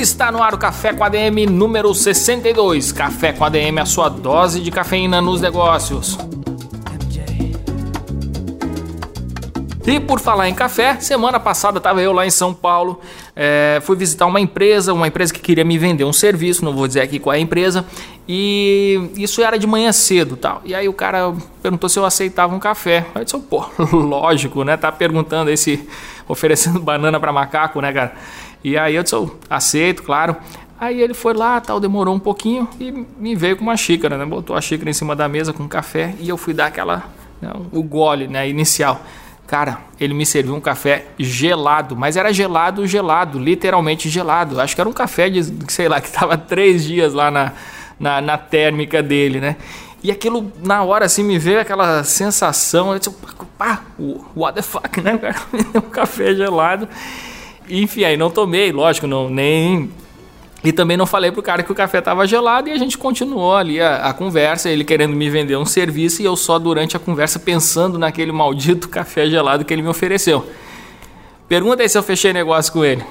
Está no ar o Café com ADM número 62. Café com ADM, a sua dose de cafeína nos negócios. E por falar em café, semana passada estava eu lá em São Paulo, é, fui visitar uma empresa, uma empresa que queria me vender um serviço, não vou dizer aqui qual é a empresa, e isso era de manhã cedo tal. E aí o cara perguntou se eu aceitava um café. Eu disse, pô, lógico, né? Tá perguntando aí se oferecendo banana para macaco, né, cara? E aí eu disse, oh, aceito, claro. Aí ele foi lá, tal, demorou um pouquinho e me veio com uma xícara, né? Botou a xícara em cima da mesa com café e eu fui dar aquela, né, o gole, né, inicial. Cara, ele me serviu um café gelado, mas era gelado, gelado, literalmente gelado. Acho que era um café de, sei lá, que tava três dias lá na, na, na térmica dele, né? E aquilo, na hora, assim, me veio aquela sensação, eu disse, pá, what the fuck, né, cara? um café gelado. Enfim, aí não tomei, lógico, não, nem. E também não falei pro cara que o café estava gelado e a gente continuou ali a, a, conversa, ele querendo me vender um serviço e eu só durante a conversa pensando naquele maldito café gelado que ele me ofereceu. Pergunta aí se eu fechei negócio com ele.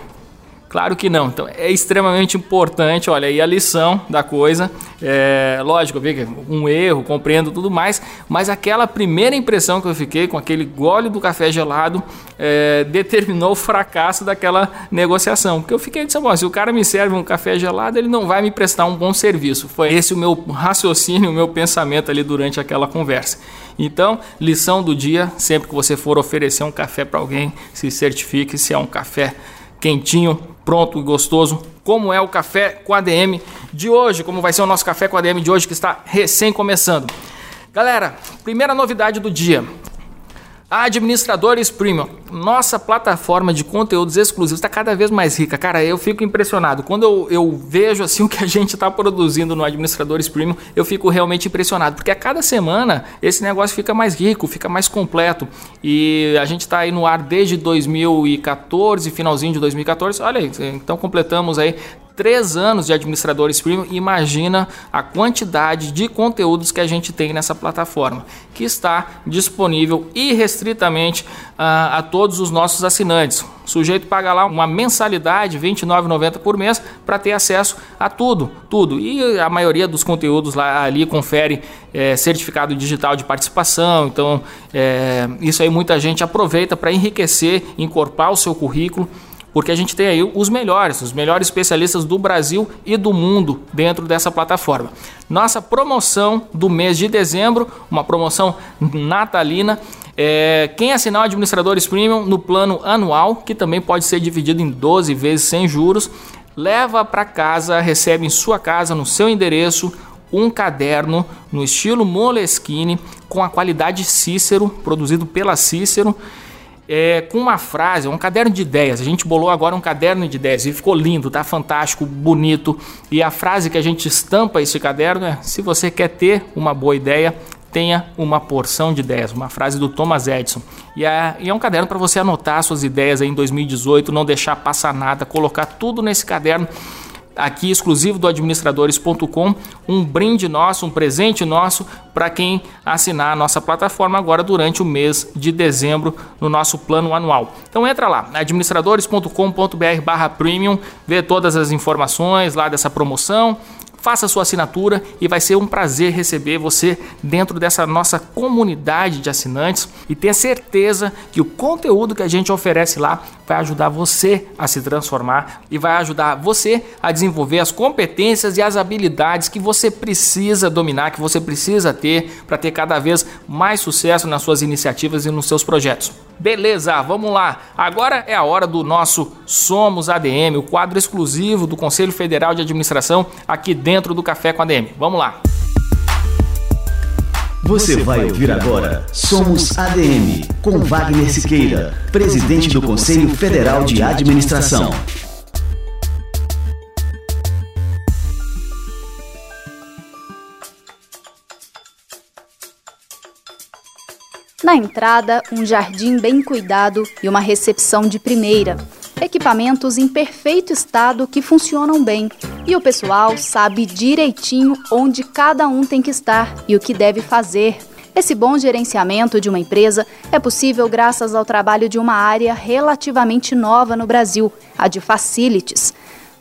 Claro que não. Então é extremamente importante, olha aí a lição da coisa. É, lógico, que um erro, compreendo tudo mais, mas aquela primeira impressão que eu fiquei com aquele gole do café gelado é, determinou o fracasso daquela negociação. Porque eu fiquei dizendo, se o cara me serve um café gelado, ele não vai me prestar um bom serviço. Foi esse o meu raciocínio, o meu pensamento ali durante aquela conversa. Então, lição do dia: sempre que você for oferecer um café para alguém, se certifique se é um café quentinho, pronto e gostoso, como é o café com ADM de hoje, como vai ser o nosso café com ADM de hoje que está recém começando. Galera, primeira novidade do dia. Administradores Premium, nossa plataforma de conteúdos exclusivos está cada vez mais rica. Cara, eu fico impressionado. Quando eu, eu vejo assim o que a gente está produzindo no Administradores Premium, eu fico realmente impressionado. Porque a cada semana esse negócio fica mais rico, fica mais completo. E a gente está aí no ar desde 2014, finalzinho de 2014. Olha aí, então completamos aí três anos de administradores premium, imagina a quantidade de conteúdos que a gente tem nessa plataforma, que está disponível irrestritamente uh, a todos os nossos assinantes. O sujeito paga lá uma mensalidade, R$ 29,90 por mês, para ter acesso a tudo, tudo. E a maioria dos conteúdos lá ali confere é, certificado digital de participação. Então, é, isso aí muita gente aproveita para enriquecer, encorpar o seu currículo porque a gente tem aí os melhores, os melhores especialistas do Brasil e do mundo dentro dessa plataforma. Nossa promoção do mês de dezembro, uma promoção natalina. É, quem assinar o Administradores Premium no plano anual, que também pode ser dividido em 12 vezes sem juros, leva para casa, recebe em sua casa, no seu endereço, um caderno no estilo Moleskine com a qualidade Cícero, produzido pela Cícero é, com uma frase, um caderno de ideias. A gente bolou agora um caderno de ideias e ficou lindo, tá fantástico, bonito. E a frase que a gente estampa esse caderno é: se você quer ter uma boa ideia, tenha uma porção de ideias. Uma frase do Thomas Edison. E é, e é um caderno para você anotar suas ideias aí em 2018, não deixar passar nada, colocar tudo nesse caderno aqui exclusivo do administradores.com, um brinde nosso, um presente nosso para quem assinar a nossa plataforma agora durante o mês de dezembro no nosso plano anual. Então entra lá, administradores.com.br/premium, vê todas as informações lá dessa promoção faça sua assinatura e vai ser um prazer receber você dentro dessa nossa comunidade de assinantes e tenha certeza que o conteúdo que a gente oferece lá vai ajudar você a se transformar e vai ajudar você a desenvolver as competências e as habilidades que você precisa dominar, que você precisa ter para ter cada vez mais sucesso nas suas iniciativas e nos seus projetos. Beleza, vamos lá. Agora é a hora do nosso Somos ADM, o quadro exclusivo do Conselho Federal de Administração aqui dentro do Café com ADM. Vamos lá. Você vai ouvir agora Somos ADM, com Wagner Siqueira, presidente do Conselho Federal de Administração. Na entrada, um jardim bem cuidado e uma recepção de primeira. Equipamentos em perfeito estado que funcionam bem. E o pessoal sabe direitinho onde cada um tem que estar e o que deve fazer. Esse bom gerenciamento de uma empresa é possível graças ao trabalho de uma área relativamente nova no Brasil, a de facilities.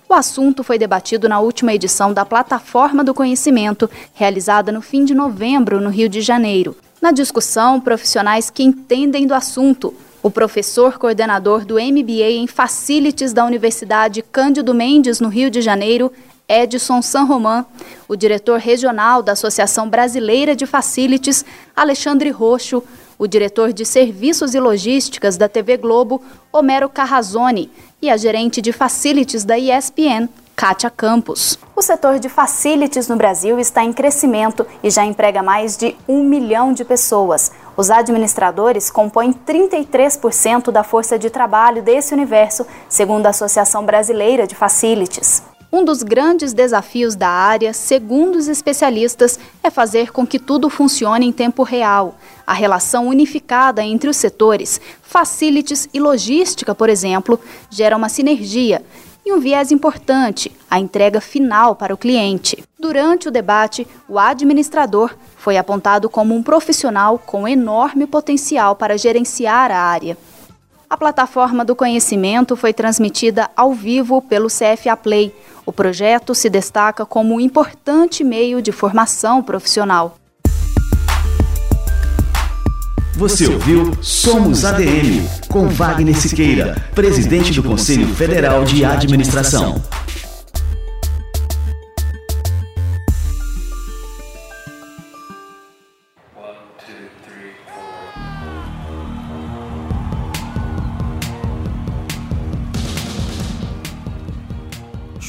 O assunto foi debatido na última edição da Plataforma do Conhecimento, realizada no fim de novembro, no Rio de Janeiro. Na discussão, profissionais que entendem do assunto, o professor coordenador do MBA em Facilities da Universidade Cândido Mendes, no Rio de Janeiro, Edson San Román, o diretor regional da Associação Brasileira de Facilities, Alexandre Roxo, o diretor de Serviços e Logísticas da TV Globo, Homero Carrazone, e a gerente de Facilities da ESPN, Kátia Campos. O setor de facilities no Brasil está em crescimento e já emprega mais de um milhão de pessoas. Os administradores compõem 33% da força de trabalho desse universo, segundo a Associação Brasileira de Facilities. Um dos grandes desafios da área, segundo os especialistas, é fazer com que tudo funcione em tempo real. A relação unificada entre os setores, facilities e logística, por exemplo, gera uma sinergia e um viés importante, a entrega final para o cliente. Durante o debate, o administrador foi apontado como um profissional com enorme potencial para gerenciar a área. A plataforma do conhecimento foi transmitida ao vivo pelo CFA Play. O projeto se destaca como um importante meio de formação profissional. Você ouviu Somos ADM, com Wagner Siqueira, presidente do Conselho Federal de Administração.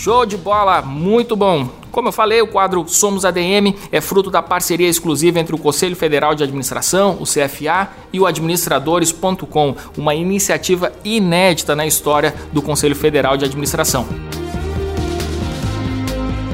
Show de bola, muito bom. Como eu falei, o quadro Somos ADM é fruto da parceria exclusiva entre o Conselho Federal de Administração, o CFA, e o Administradores.com, uma iniciativa inédita na história do Conselho Federal de Administração.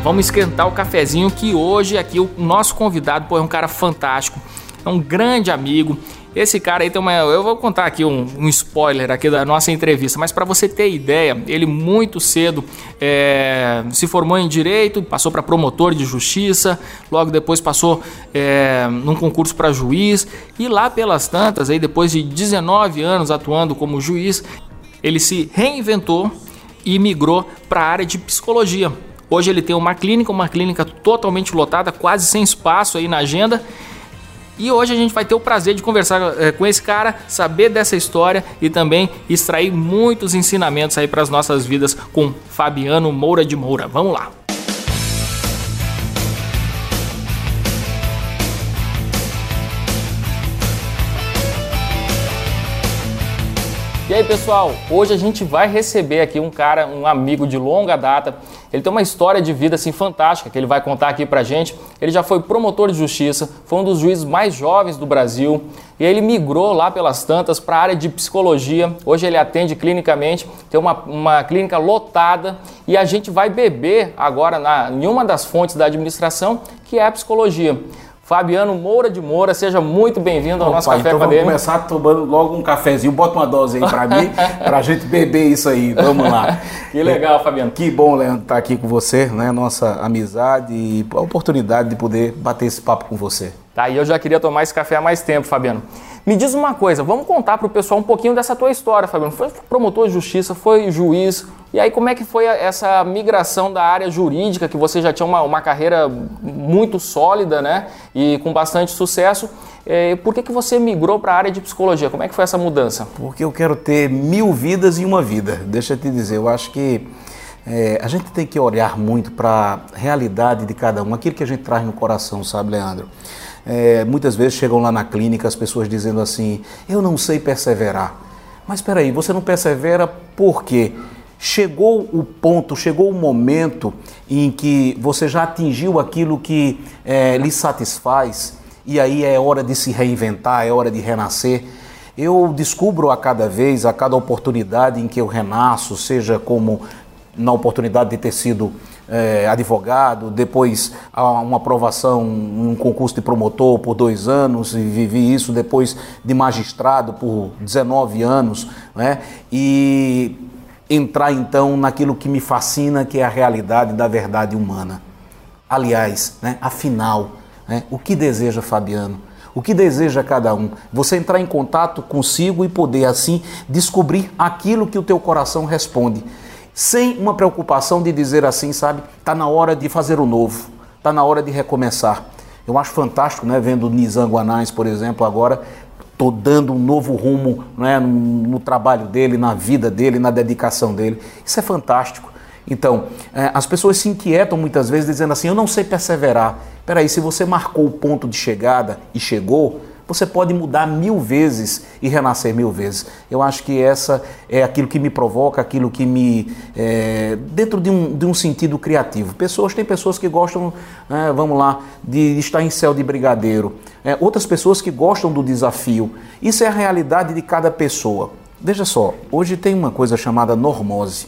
Vamos esquentar o cafezinho que hoje aqui o nosso convidado pô, é um cara fantástico, é um grande amigo, esse cara aí tem uma. Eu vou contar aqui um, um spoiler aqui da nossa entrevista, mas para você ter ideia, ele muito cedo é, se formou em direito, passou para promotor de justiça, logo depois passou é, num concurso para juiz e lá pelas tantas, aí depois de 19 anos atuando como juiz, ele se reinventou e migrou para a área de psicologia. Hoje ele tem uma clínica, uma clínica totalmente lotada, quase sem espaço aí na agenda e hoje a gente vai ter o prazer de conversar é, com esse cara, saber dessa história e também extrair muitos ensinamentos aí para as nossas vidas com Fabiano Moura de Moura. Vamos lá. E aí pessoal, hoje a gente vai receber aqui um cara, um amigo de longa data. Ele tem uma história de vida assim fantástica que ele vai contar aqui pra gente. Ele já foi promotor de justiça, foi um dos juízes mais jovens do Brasil e aí ele migrou lá pelas tantas para a área de psicologia. Hoje ele atende clinicamente, tem uma, uma clínica lotada e a gente vai beber agora na, em uma das fontes da administração que é a psicologia. Fabiano Moura de Moura, seja muito bem-vindo ao Opa, nosso Café então Vamos começar tomando logo um cafezinho, bota uma dose aí para mim, para a gente beber isso aí, vamos lá. que legal, Fabiano. Que bom, Leandro, estar aqui com você, né? Nossa amizade e a oportunidade de poder bater esse papo com você. Tá, e eu já queria tomar esse café há mais tempo, Fabiano. Me diz uma coisa, vamos contar para o pessoal um pouquinho dessa tua história, Fabiano. Foi promotor de justiça, foi juiz, e aí como é que foi essa migração da área jurídica, que você já tinha uma, uma carreira muito sólida, né, e com bastante sucesso, é, por que, que você migrou para a área de psicologia? Como é que foi essa mudança? Porque eu quero ter mil vidas em uma vida, deixa eu te dizer, eu acho que é, a gente tem que olhar muito para a realidade de cada um, aquilo que a gente traz no coração, sabe, Leandro? É, muitas vezes chegam lá na clínica as pessoas dizendo assim: eu não sei perseverar. Mas espera aí, você não persevera por quê? Chegou o ponto, chegou o momento em que você já atingiu aquilo que é, lhe satisfaz e aí é hora de se reinventar, é hora de renascer. Eu descubro a cada vez, a cada oportunidade em que eu renasço, seja como na oportunidade de ter sido é, advogado, depois uma aprovação um concurso de promotor por dois anos e vivi isso, depois de magistrado por 19 anos, né? e entrar então naquilo que me fascina, que é a realidade da verdade humana. Aliás, né, afinal, né, o que deseja Fabiano? O que deseja cada um? Você entrar em contato consigo e poder assim descobrir aquilo que o teu coração responde sem uma preocupação de dizer assim, sabe, está na hora de fazer o novo, está na hora de recomeçar. Eu acho fantástico, né, vendo Nizam Guanais, por exemplo, agora tô dando um novo rumo né, no, no, trabalho dele, na vida dele, na dedicação dele. Isso é fantástico. Então, é, as pessoas se inquietam muitas vezes dizendo assim: eu não sei perseverar. Peraí, se você marcou o ponto de chegada e chegou, você pode mudar mil vezes e renascer mil vezes. Eu acho que essa é aquilo que me provoca, aquilo que me. É, dentro de um, de um sentido criativo. Pessoas, tem pessoas que gostam, é, vamos lá, de estar em céu de brigadeiro. É, outras pessoas que gostam do desafio. Isso é a realidade de cada pessoa. Veja só, hoje tem uma coisa chamada normose.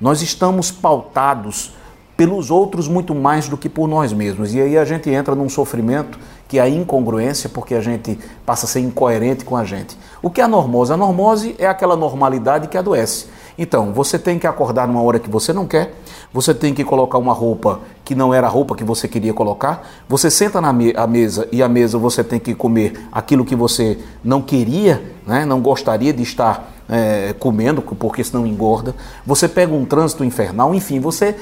Nós estamos pautados pelos outros muito mais do que por nós mesmos. E aí a gente entra num sofrimento que é a incongruência, porque a gente passa a ser incoerente com a gente. O que é a normose? A normose é aquela normalidade que adoece. Então, você tem que acordar numa hora que você não quer, você tem que colocar uma roupa que não era a roupa que você queria colocar, você senta na me mesa e a mesa você tem que comer aquilo que você não queria, né? não gostaria de estar é, comendo, porque senão engorda. Você pega um trânsito infernal, enfim, você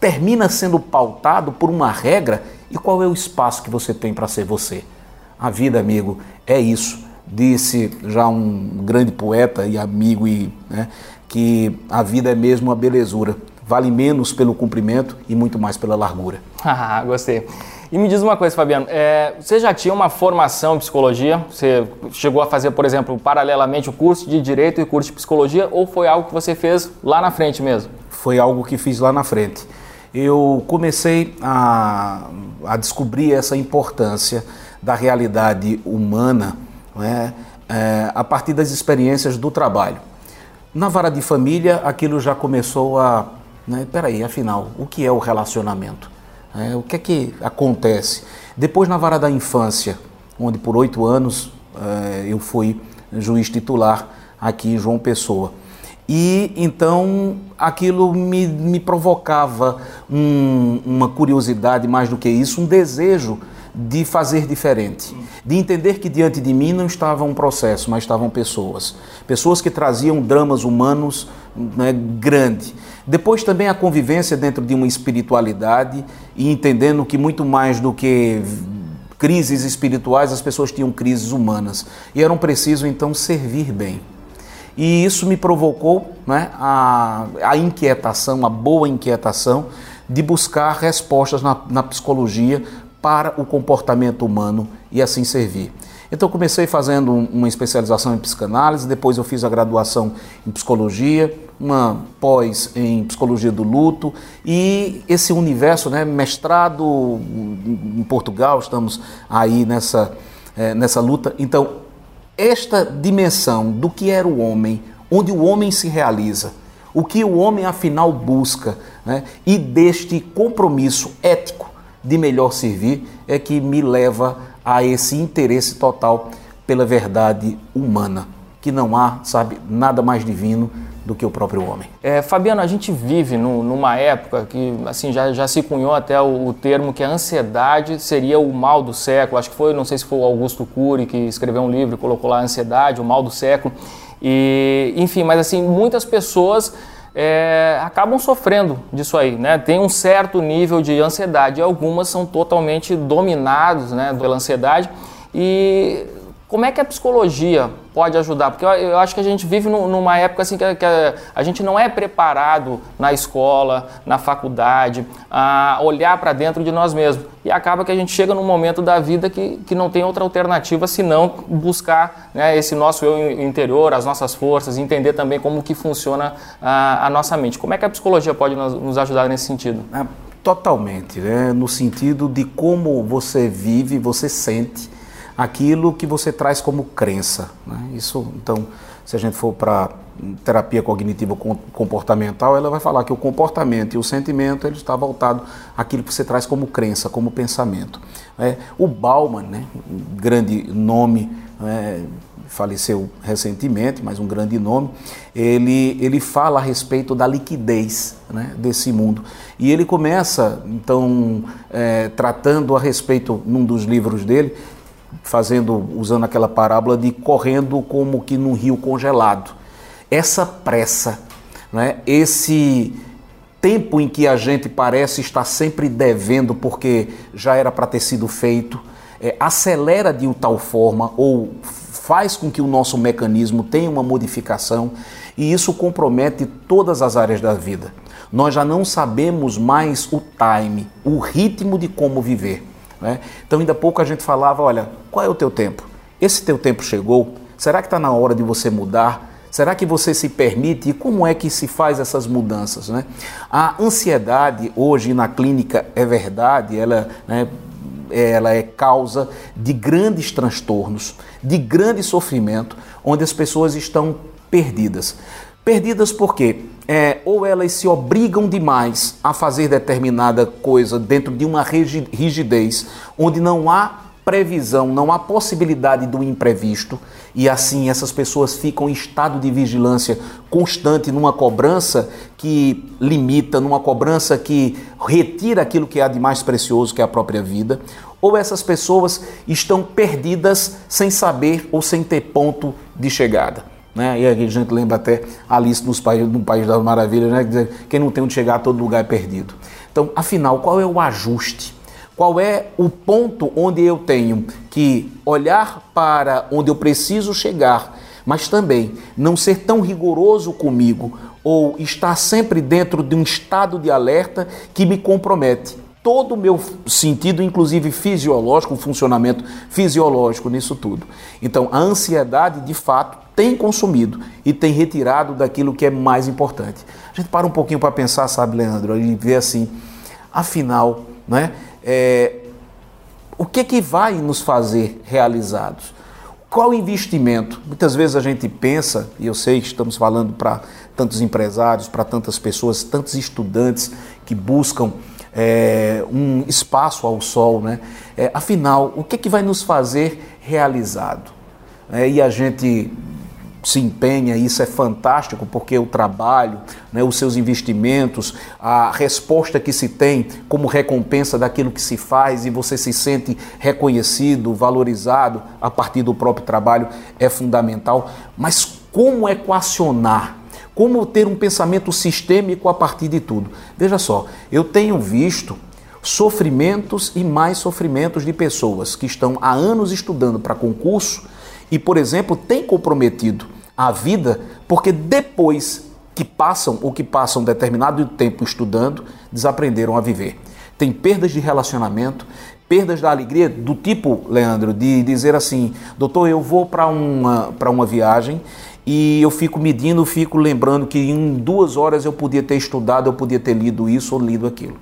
termina sendo pautado por uma regra e qual é o espaço que você tem para ser você? A vida, amigo, é isso. Disse já um grande poeta e amigo e né, que a vida é mesmo uma belezura. Vale menos pelo comprimento e muito mais pela largura. Ah, gostei. E me diz uma coisa, Fabiano, é, você já tinha uma formação em psicologia? Você chegou a fazer, por exemplo, paralelamente o curso de Direito e o curso de Psicologia ou foi algo que você fez lá na frente mesmo? Foi algo que fiz lá na frente eu comecei a, a descobrir essa importância da realidade humana né, é, a partir das experiências do trabalho. Na vara de família, aquilo já começou a. Né, peraí, afinal, o que é o relacionamento? É, o que é que acontece? Depois, na vara da infância, onde por oito anos é, eu fui juiz titular aqui em João Pessoa. E então aquilo me, me provocava um, uma curiosidade, mais do que isso, um desejo de fazer diferente, de entender que diante de mim não estava um processo, mas estavam pessoas, pessoas que traziam dramas humanos né, grande. Depois também a convivência dentro de uma espiritualidade e entendendo que muito mais do que crises espirituais, as pessoas tinham crises humanas e eram preciso então servir bem. E isso me provocou né, a, a inquietação, a boa inquietação de buscar respostas na, na psicologia para o comportamento humano e assim servir. Então comecei fazendo uma especialização em psicanálise, depois eu fiz a graduação em psicologia, uma pós em psicologia do luto e esse universo, né, mestrado em Portugal, estamos aí nessa, é, nessa luta. Então esta dimensão do que era o homem, onde o homem se realiza, o que o homem afinal busca, né? e deste compromisso ético de melhor servir, é que me leva a esse interesse total pela verdade humana, que não há, sabe, nada mais divino do que o próprio homem. É, Fabiano, a gente vive no, numa época que assim já, já se cunhou até o, o, termo que a ansiedade seria o mal do século. Acho que foi, não sei se foi o Augusto Cury que escreveu um livro e colocou lá a ansiedade, o mal do século. E, enfim, mas assim, muitas pessoas é, acabam sofrendo disso aí, né? Tem um certo nível de ansiedade algumas são totalmente dominados né, pela ansiedade e como é que a psicologia pode ajudar? Porque eu, eu acho que a gente vive numa época assim que, que a, a, gente não é preparado na escola, na faculdade, a olhar para dentro de nós mesmos. E acaba que a gente chega num momento da vida que, que não tem outra alternativa senão buscar né, esse nosso eu interior, as nossas forças, entender também como que funciona a, a nossa mente. Como é que a psicologia pode nos, nos ajudar nesse sentido? A Totalmente, né? no sentido de como você vive, você sente aquilo que você traz como crença. Né? Isso, então, se a gente for para terapia cognitiva comportamental, ela vai falar que o comportamento e o sentimento ele está voltado àquilo que você traz como crença, como pensamento. É, o Bauman, né, um grande nome, é, faleceu recentemente, mas um grande nome, ele, ele fala a respeito da liquidez né, desse mundo. E ele começa, então, é, tratando a respeito, num dos livros dele, fazendo, usando aquela parábola de correndo como que num rio congelado essa pressa, né? esse tempo em que a gente parece estar sempre devendo porque já era para ter sido feito, é, acelera de tal forma ou faz com que o nosso mecanismo tenha uma modificação e isso compromete todas as áreas da vida. Nós já não sabemos mais o time, o ritmo de como viver. Né? Então, ainda pouco a gente falava: olha, qual é o teu tempo? Esse teu tempo chegou? Será que está na hora de você mudar? Será que você se permite? E como é que se faz essas mudanças? Né? A ansiedade, hoje na clínica, é verdade, ela, né, ela é causa de grandes transtornos, de grande sofrimento, onde as pessoas estão perdidas. Perdidas porque é, ou elas se obrigam demais a fazer determinada coisa dentro de uma rigidez, onde não há previsão, não há possibilidade do imprevisto, e assim essas pessoas ficam em estado de vigilância constante numa cobrança que limita, numa cobrança que retira aquilo que há de mais precioso, que é a própria vida, ou essas pessoas estão perdidas sem saber ou sem ter ponto de chegada. Né? E a gente lembra até Alice nos país, no País das Maravilhas, né? quem não tem onde chegar, todo lugar é perdido. Então, afinal, qual é o ajuste? Qual é o ponto onde eu tenho que olhar para onde eu preciso chegar, mas também não ser tão rigoroso comigo ou estar sempre dentro de um estado de alerta que me compromete? todo o meu sentido, inclusive fisiológico, o funcionamento fisiológico nisso tudo. Então, a ansiedade, de fato, tem consumido e tem retirado daquilo que é mais importante. A gente para um pouquinho para pensar, sabe, Leandro, e ver assim, afinal, né? é, o que, que vai nos fazer realizados? Qual investimento? Muitas vezes a gente pensa, e eu sei que estamos falando para tantos empresários, para tantas pessoas, tantos estudantes que buscam é, um espaço ao sol, né? É, afinal, o que, que vai nos fazer realizado? É, e a gente se empenha, isso é fantástico, porque o trabalho, né, os seus investimentos, a resposta que se tem como recompensa daquilo que se faz e você se sente reconhecido, valorizado a partir do próprio trabalho é fundamental. Mas como equacionar? Como ter um pensamento sistêmico a partir de tudo? Veja só, eu tenho visto sofrimentos e mais sofrimentos de pessoas que estão há anos estudando para concurso e, por exemplo, têm comprometido a vida porque depois que passam ou que passam determinado tempo estudando, desaprenderam a viver. Tem perdas de relacionamento, perdas da alegria do tipo, Leandro, de dizer assim, doutor, eu vou para uma, uma viagem e eu fico medindo, fico lembrando que em duas horas eu podia ter estudado, eu podia ter lido isso ou lido aquilo.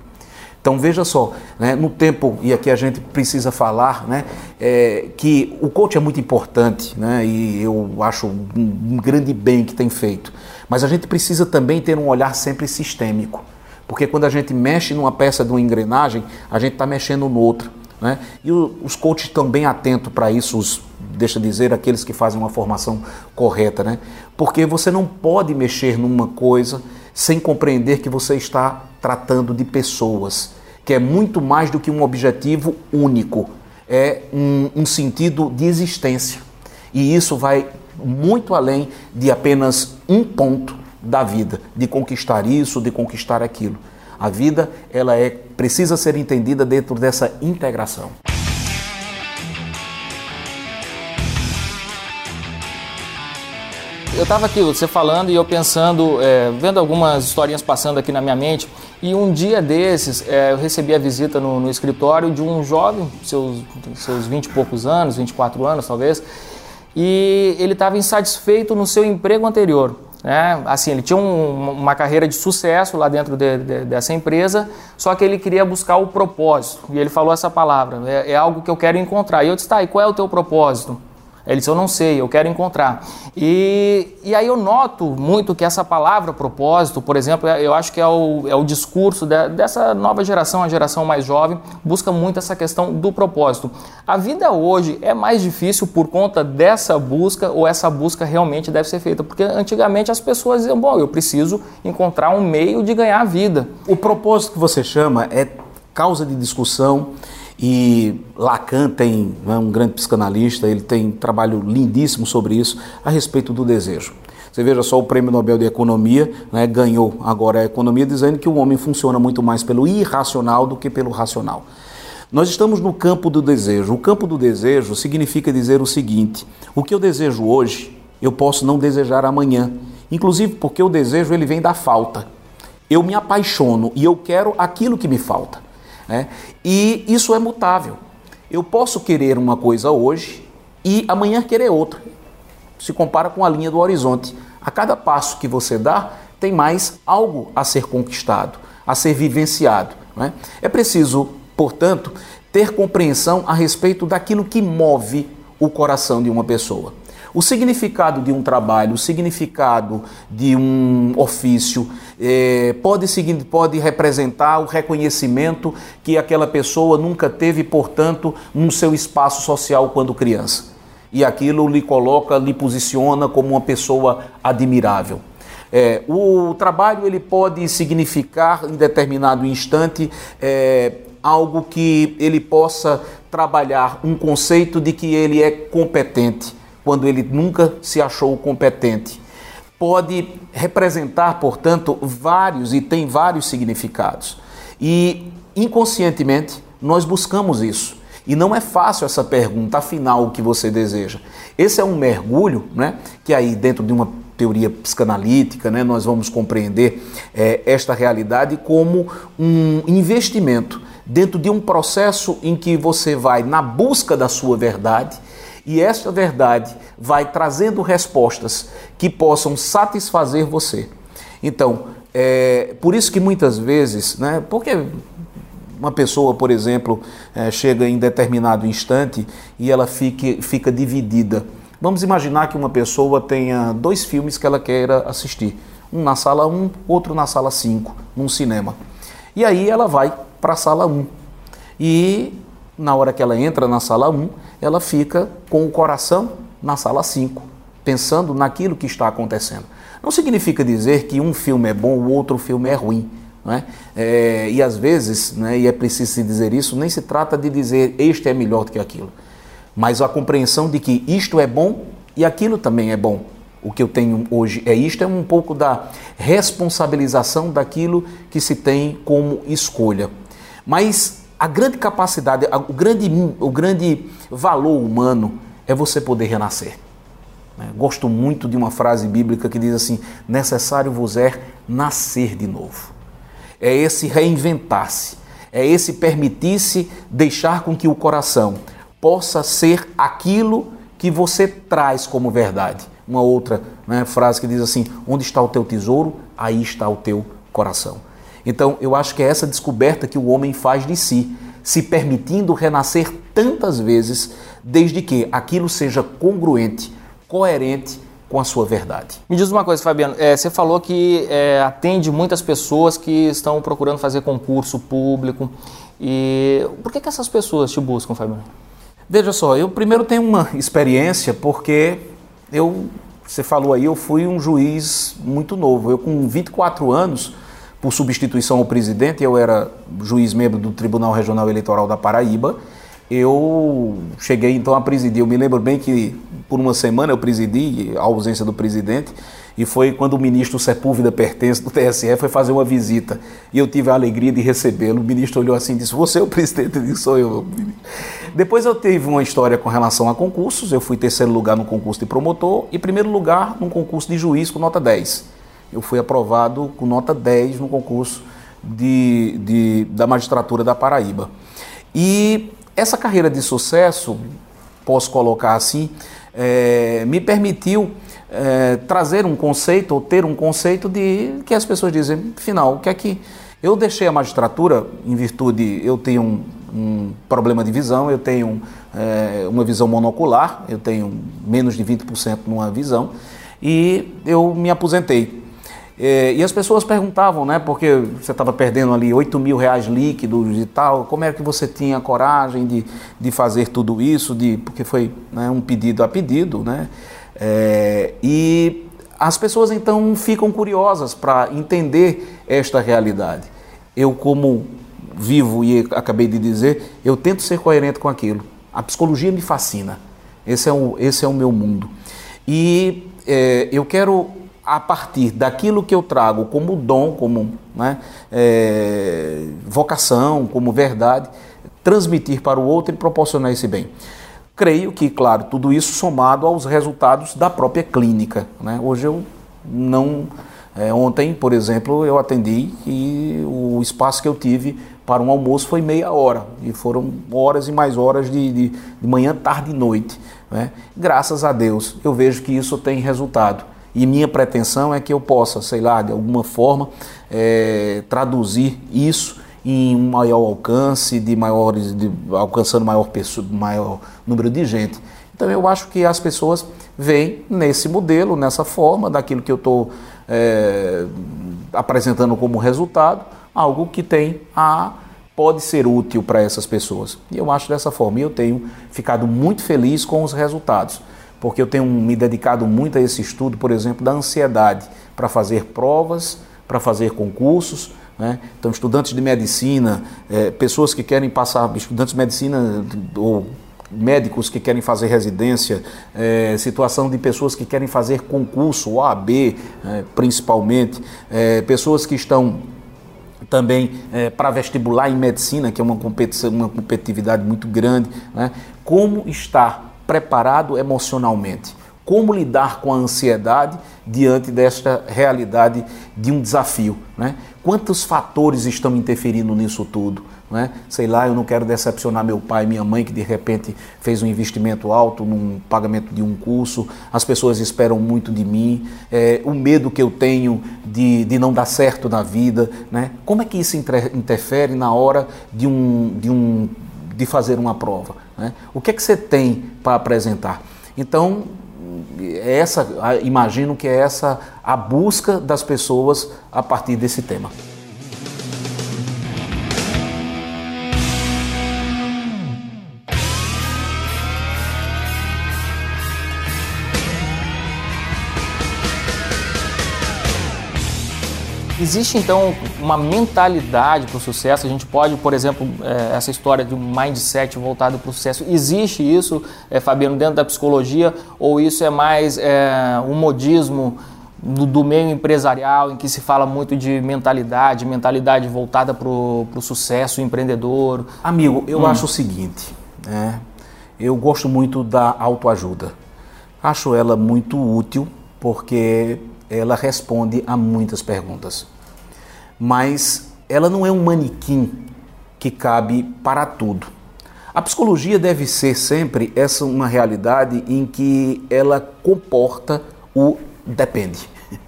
Então veja só, né, no tempo, e aqui a gente precisa falar, né, é, que o coach é muito importante, né, e eu acho um, grande bem que tem feito, mas a gente precisa também ter um olhar sempre sistêmico, porque quando a gente mexe numa peça de uma engrenagem, a gente está mexendo no. Né? E os coaches estão bem atentos para isso, os, deixa dizer, aqueles que fazem uma formação correta, né? porque você não pode mexer numa coisa sem compreender que você está tratando de pessoas, que é muito mais do que um objetivo único, é um, um sentido de existência. E isso vai muito além de apenas um ponto da vida, de conquistar isso, de conquistar aquilo. A vida, ela é precisa ser entendida dentro dessa integração. eu estava aqui, você falando e eu pensando, é, vendo algumas historinhas passando aqui na minha mente, e um dia desses é, eu recebi a visita no, no, escritório de um jovem, seus, seus 20 e poucos anos, 24 anos talvez, e ele estava insatisfeito no seu emprego anterior. Né? Assim, ele tinha um, uma carreira de sucesso lá dentro de, de, dessa empresa, só que ele queria buscar o propósito. E ele falou essa palavra: é, é algo que eu quero encontrar. E eu disse: tá, e qual é o teu propósito? Ele disse: Eu não sei, eu quero encontrar. E, e aí eu noto muito que essa palavra propósito, por exemplo, é, eu acho que é o, é o discurso de, dessa nova geração, a geração mais jovem, busca muito essa questão do propósito. A vida hoje é mais difícil por conta dessa busca ou essa busca realmente deve ser feita? Porque antigamente as pessoas diziam: Bom, eu preciso encontrar um meio de ganhar a vida. O propósito que você chama é causa de discussão e Lacan tem é um grande psicanalista, ele tem um trabalho lindíssimo sobre isso a respeito do desejo. Você veja só o Prêmio Nobel de Economia né, ganhou agora a economia dizendo que o homem funciona muito mais pelo irracional do que pelo racional. Nós estamos no campo do desejo. O campo do desejo significa dizer o seguinte: o que eu desejo hoje, eu posso não desejar amanhã. Inclusive porque o desejo ele vem da falta. Eu me apaixono e eu quero aquilo que me falta. Né? E isso é mutável. Eu posso querer uma coisa hoje e amanhã querer outra. Se compara com a linha do horizonte. A cada passo que você dá, tem mais algo a ser conquistado, a ser vivenciado. Né? É preciso, portanto, ter compreensão a respeito daquilo que move o coração de uma pessoa. O significado de um trabalho, o significado de um ofício, é, pode, pode representar o reconhecimento que aquela pessoa nunca teve, portanto, no seu espaço social quando criança. E aquilo lhe coloca, lhe posiciona como uma pessoa admirável. É, o trabalho ele pode significar em determinado instante é, algo que ele possa trabalhar um conceito de que ele é competente quando ele nunca se achou competente. Pode representar, portanto, vários e tem vários significados. E inconscientemente nós buscamos isso. E não é fácil essa pergunta, afinal, o que você deseja. Esse é um mergulho, né, que aí dentro de uma teoria psicanalítica, né, nós vamos compreender é, esta realidade como um investimento dentro de um processo em que você vai na busca da sua verdade e esta verdade vai trazendo respostas que possam satisfazer você. Então, é por isso que muitas vezes, né, porque uma pessoa, por exemplo, é, chega em determinado instante e ela fique, fica dividida. Vamos imaginar que uma pessoa tenha dois filmes que ela queira assistir. Um na sala 1, outro na sala 5, num cinema. E aí ela vai para a sala 1. E na hora que ela entra na sala 1, ela fica com o coração na sala 5, pensando naquilo que está acontecendo. Não significa dizer que um filme é bom, o outro filme é ruim. Não é? é e às vezes, né, e é preciso se dizer isso, nem se trata de dizer este é melhor do que aquilo, mas a compreensão de que isto é bom e aquilo também é bom. O que eu tenho hoje é isto, é um pouco da responsabilização daquilo que se tem como escolha. Mas a grande capacidade, o grande, o grande valor humano é você poder renascer. Né? Gosto muito de uma frase bíblica que diz assim: necessário vos é nascer de novo. É esse reinventar-se, é esse permitir-se deixar com que o coração possa ser aquilo que você traz como verdade. Uma outra né, frase que diz assim: onde está o teu tesouro, aí está o teu coração. Então, eu acho que é essa descoberta que o homem faz de si, se permitindo renascer tantas vezes, desde que aquilo seja congruente, coerente com a sua verdade. Me diz uma coisa, Fabiano. É, você falou que é, atende muitas pessoas que estão procurando fazer concurso público. E por que, que essas pessoas te buscam, Fabiano? Veja só, eu primeiro tenho uma experiência porque eu, você falou aí, eu fui um juiz muito novo. Eu com 24 anos por substituição ao presidente, eu era juiz membro do Tribunal Regional Eleitoral da Paraíba. Eu cheguei então a presidir. Eu me lembro bem que por uma semana eu presidi a ausência do presidente e foi quando o ministro Sepúlveda Pertence do TSE foi fazer uma visita e eu tive a alegria de recebê-lo. O ministro olhou assim e disse: Você é o presidente? Eu disse: Sou eu. Depois eu tive uma história com relação a concursos. Eu fui terceiro lugar no concurso de promotor e primeiro lugar no concurso de juiz com nota 10 eu fui aprovado com nota 10 no concurso de, de, da magistratura da Paraíba. E essa carreira de sucesso posso colocar assim, é, me permitiu é, trazer um conceito ou ter um conceito de que as pessoas dizem, final, o que é que eu deixei a magistratura em virtude eu tenho um, um problema de visão, eu tenho é, uma visão monocular, eu tenho menos de 20% numa visão e eu me aposentei. É, e as pessoas perguntavam, né, porque você estava perdendo ali 8 mil reais líquidos e tal, como é que você tinha coragem de, de fazer tudo isso, de, porque foi né, um pedido a pedido, né, é, e as pessoas então ficam curiosas para entender esta realidade. Eu, como vivo e acabei de dizer, eu tento ser coerente com aquilo. A psicologia me fascina. Esse é o, esse é o meu mundo. E é, eu quero, a partir daquilo que eu trago como dom, como né, é, vocação, como verdade, transmitir para o outro e proporcionar esse bem. Creio que, claro, tudo isso somado aos resultados da própria clínica. Né? Hoje eu não. É, ontem, por exemplo, eu atendi e o espaço que eu tive para um almoço foi meia hora. E foram horas e mais horas de, de, de manhã, tarde e noite. Né? Graças a Deus, eu vejo que isso tem resultado. E minha pretensão é que eu possa, sei lá, de alguma forma, é, traduzir isso em um maior alcance, de maiores, de, alcançando maior, maior número de gente. Então eu acho que as pessoas veem nesse modelo, nessa forma, daquilo que eu estou é, apresentando como resultado, algo que tem a pode ser útil para essas pessoas. E eu acho dessa forma. E eu tenho ficado muito feliz com os resultados, porque eu tenho me dedicado muito a esse estudo, por exemplo, da ansiedade, para fazer provas, para fazer concursos. Né? Então, estudantes de medicina, é, pessoas que querem passar, estudantes de medicina ou médicos que querem fazer residência, é, situação de pessoas que querem fazer concurso, OAB é, principalmente, é, pessoas que estão também é, para vestibular em medicina, que é uma, competição, uma competitividade muito grande, né? como estar preparado emocionalmente, como lidar com a ansiedade diante desta realidade de um desafio. Né? Quantos fatores estão interferindo nisso tudo? Né? Sei lá, eu não quero decepcionar meu pai minha mãe que de repente fez um investimento alto num pagamento de um curso, as pessoas esperam muito de mim, é, o medo que eu tenho de, de não dar certo na vida, né? Como é que isso interfere na hora de, um, de, um, de fazer uma prova? Né? O que é que você tem para apresentar? Então, é essa, imagino que é essa a busca das pessoas a partir desse tema. Existe então uma mentalidade para o sucesso? A gente pode, por exemplo, é, essa história de um mindset voltado para o sucesso, existe isso, é, Fabiano, dentro da psicologia? Ou isso é mais é, um modismo do, do, meio empresarial em que se fala muito de mentalidade, mentalidade voltada para o sucesso empreendedor? Amigo, eu hum. acho o seguinte, né? eu gosto muito da autoajuda. Acho ela muito útil porque ela responde a muitas perguntas. Mas ela não é um manequim que cabe para tudo. A psicologia deve ser sempre essa uma realidade em que ela comporta o depende.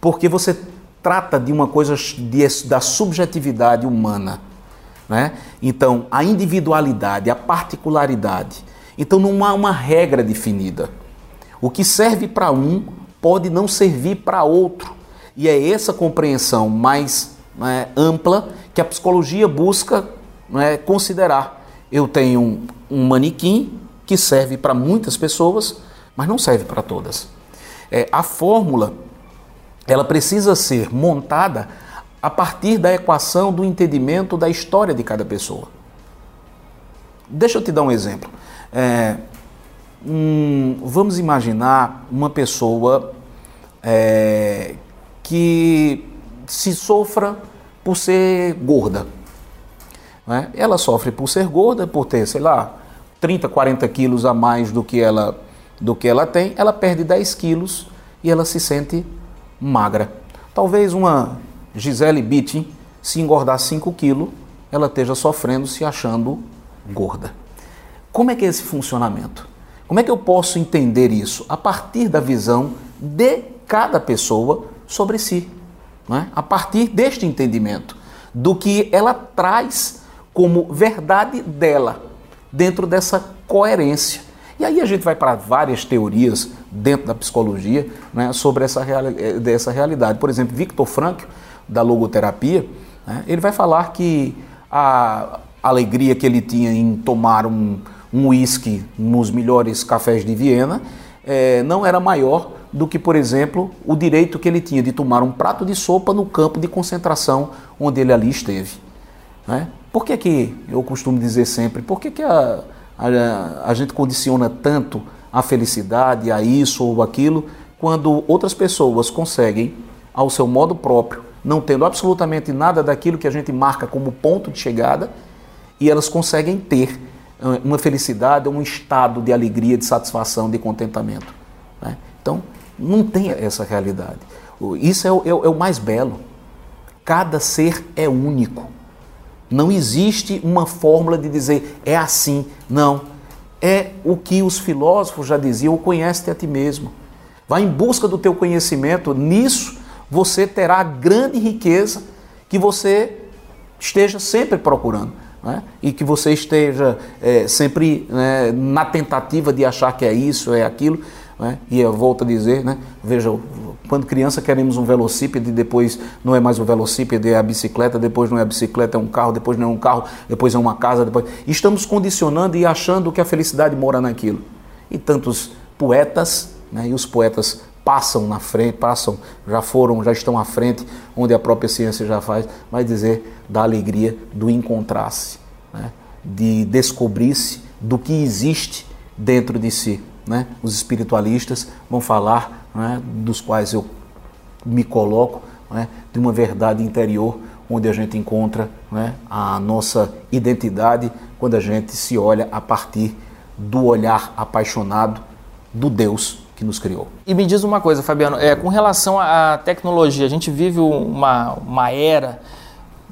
Porque você trata de uma coisa de, da subjetividade humana. Né? Então, a individualidade, a particularidade. Então, não há uma regra definida. O que serve para um pode não servir para outro. E é essa compreensão mais né, ampla que a psicologia busca né, considerar. Eu tenho um, um manequim que serve para muitas pessoas, mas não serve para todas. É, a fórmula ela precisa ser montada a partir da equação do entendimento da história de cada pessoa. Deixa eu te dar um exemplo. É, um, vamos imaginar uma pessoa é, que se sofra por ser gorda. Né? Ela sofre por ser gorda, por ter, sei lá, 30, 40 quilos a mais do que ela, do que ela tem, ela perde 10 quilos e ela se sente magra. Talvez uma Gisele Bündchen, se engordar 5 quilos, ela esteja sofrendo, se achando gorda. Como é que é esse funcionamento? Como é que eu posso entender isso? A partir da visão de cada pessoa sobre si. Né? A partir deste entendimento, do que ela traz como verdade dela, dentro dessa coerência. E aí a gente vai para várias teorias dentro da psicologia né, sobre essa, reali eh, dessa realidade. Por exemplo, Victor Frankl, da logoterapia, né, ele vai falar que a alegria que ele tinha em tomar um uísque um nos melhores cafés de Viena é, não era maior do que, por exemplo, o direito que ele tinha de tomar um prato de sopa no campo de concentração onde ele ali esteve. Né? Por que, que eu costumo dizer sempre, por que, que a, a, a gente condiciona tanto a felicidade, a isso ou aquilo, quando outras pessoas conseguem, ao seu modo próprio, não tendo absolutamente nada daquilo que a gente marca como ponto de chegada, e elas conseguem ter uma felicidade, um estado de alegria, de satisfação, de contentamento. Né? Então, não tem essa realidade. Isso é o, é, é o mais belo. Cada ser é único. Não existe uma fórmula de dizer é assim. Não. É o que os filósofos já diziam: conhece-te a ti mesmo. Vai em busca do teu conhecimento. Nisso você terá grande riqueza que você esteja sempre procurando. Né? E que você esteja é, sempre né, na tentativa de achar que é isso, é aquilo. Né? E eu volto a dizer, né? veja, quando criança queremos um velocípede, depois não é mais o velocípede, é a bicicleta, depois não é a bicicleta, é um carro, depois não é um carro, depois é uma casa, depois... Estamos condicionando e achando que a felicidade mora naquilo. E tantos poetas, né? e os poetas passam na frente, passam, já foram, já estão à frente, onde a própria ciência já faz, vai dizer da alegria do encontrar-se, né? de descobrir-se do que existe dentro de si. Né? Os espiritualistas vão falar, né, dos quais eu me coloco, né, de uma verdade interior onde a gente encontra né, a nossa identidade quando a gente se olha a partir do olhar apaixonado do Deus que nos criou. E me diz uma coisa, Fabiano, é, com relação à tecnologia, a gente vive uma, uma era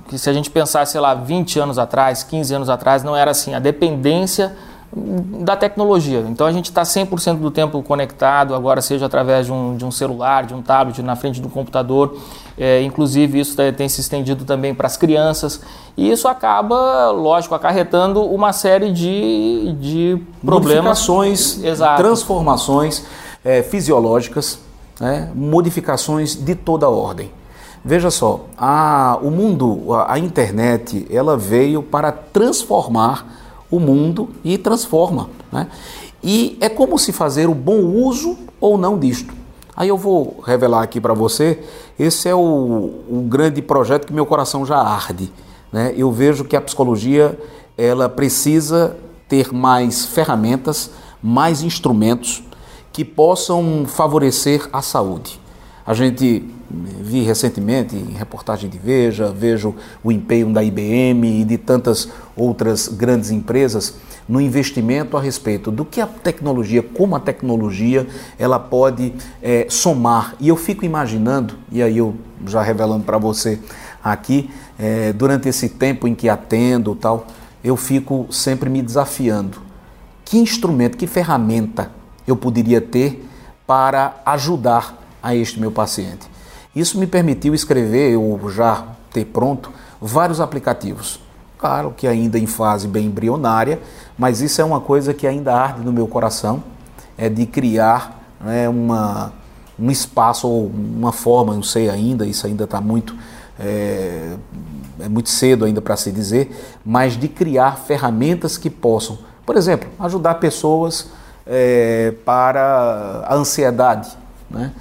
que se a gente pensar, sei lá, 20 anos atrás, 15 anos atrás, não era assim, a dependência da tecnologia. Então a gente está 100% do tempo conectado, agora seja através de um, de um celular, de um tablet, na frente do computador. É, inclusive isso tem se estendido também para as crianças. E isso acaba, lógico, acarretando uma série de, de problemas. Modificações, Exato. transformações é, fisiológicas, né, modificações de toda ordem. Veja só, a, o mundo, a, a internet, ela veio para transformar o mundo e transforma. Né? E é como se fazer o bom uso ou não disto. Aí eu vou revelar aqui para você, esse é o, o, grande projeto que meu coração já arde. Né? Eu vejo que a psicologia ela precisa ter mais ferramentas, mais instrumentos que possam favorecer a saúde. A gente vi recentemente em reportagem de Veja, vejo o empenho da IBM e de tantas outras grandes empresas no investimento a respeito do que a tecnologia, como a tecnologia, ela pode é, somar. E eu fico imaginando, e aí eu já revelando para você aqui, é, durante esse tempo em que atendo tal, eu fico sempre me desafiando. Que instrumento, que ferramenta eu poderia ter para ajudar a este meu paciente. Isso me permitiu escrever, ou já ter pronto, vários aplicativos. Claro que ainda em fase bem embrionária, mas isso é uma coisa que ainda arde no meu coração, é de criar né, uma, um espaço ou uma forma, não sei ainda, isso ainda está muito, é, é muito cedo ainda para se dizer, mas de criar ferramentas que possam, por exemplo, ajudar pessoas é, para a ansiedade, né?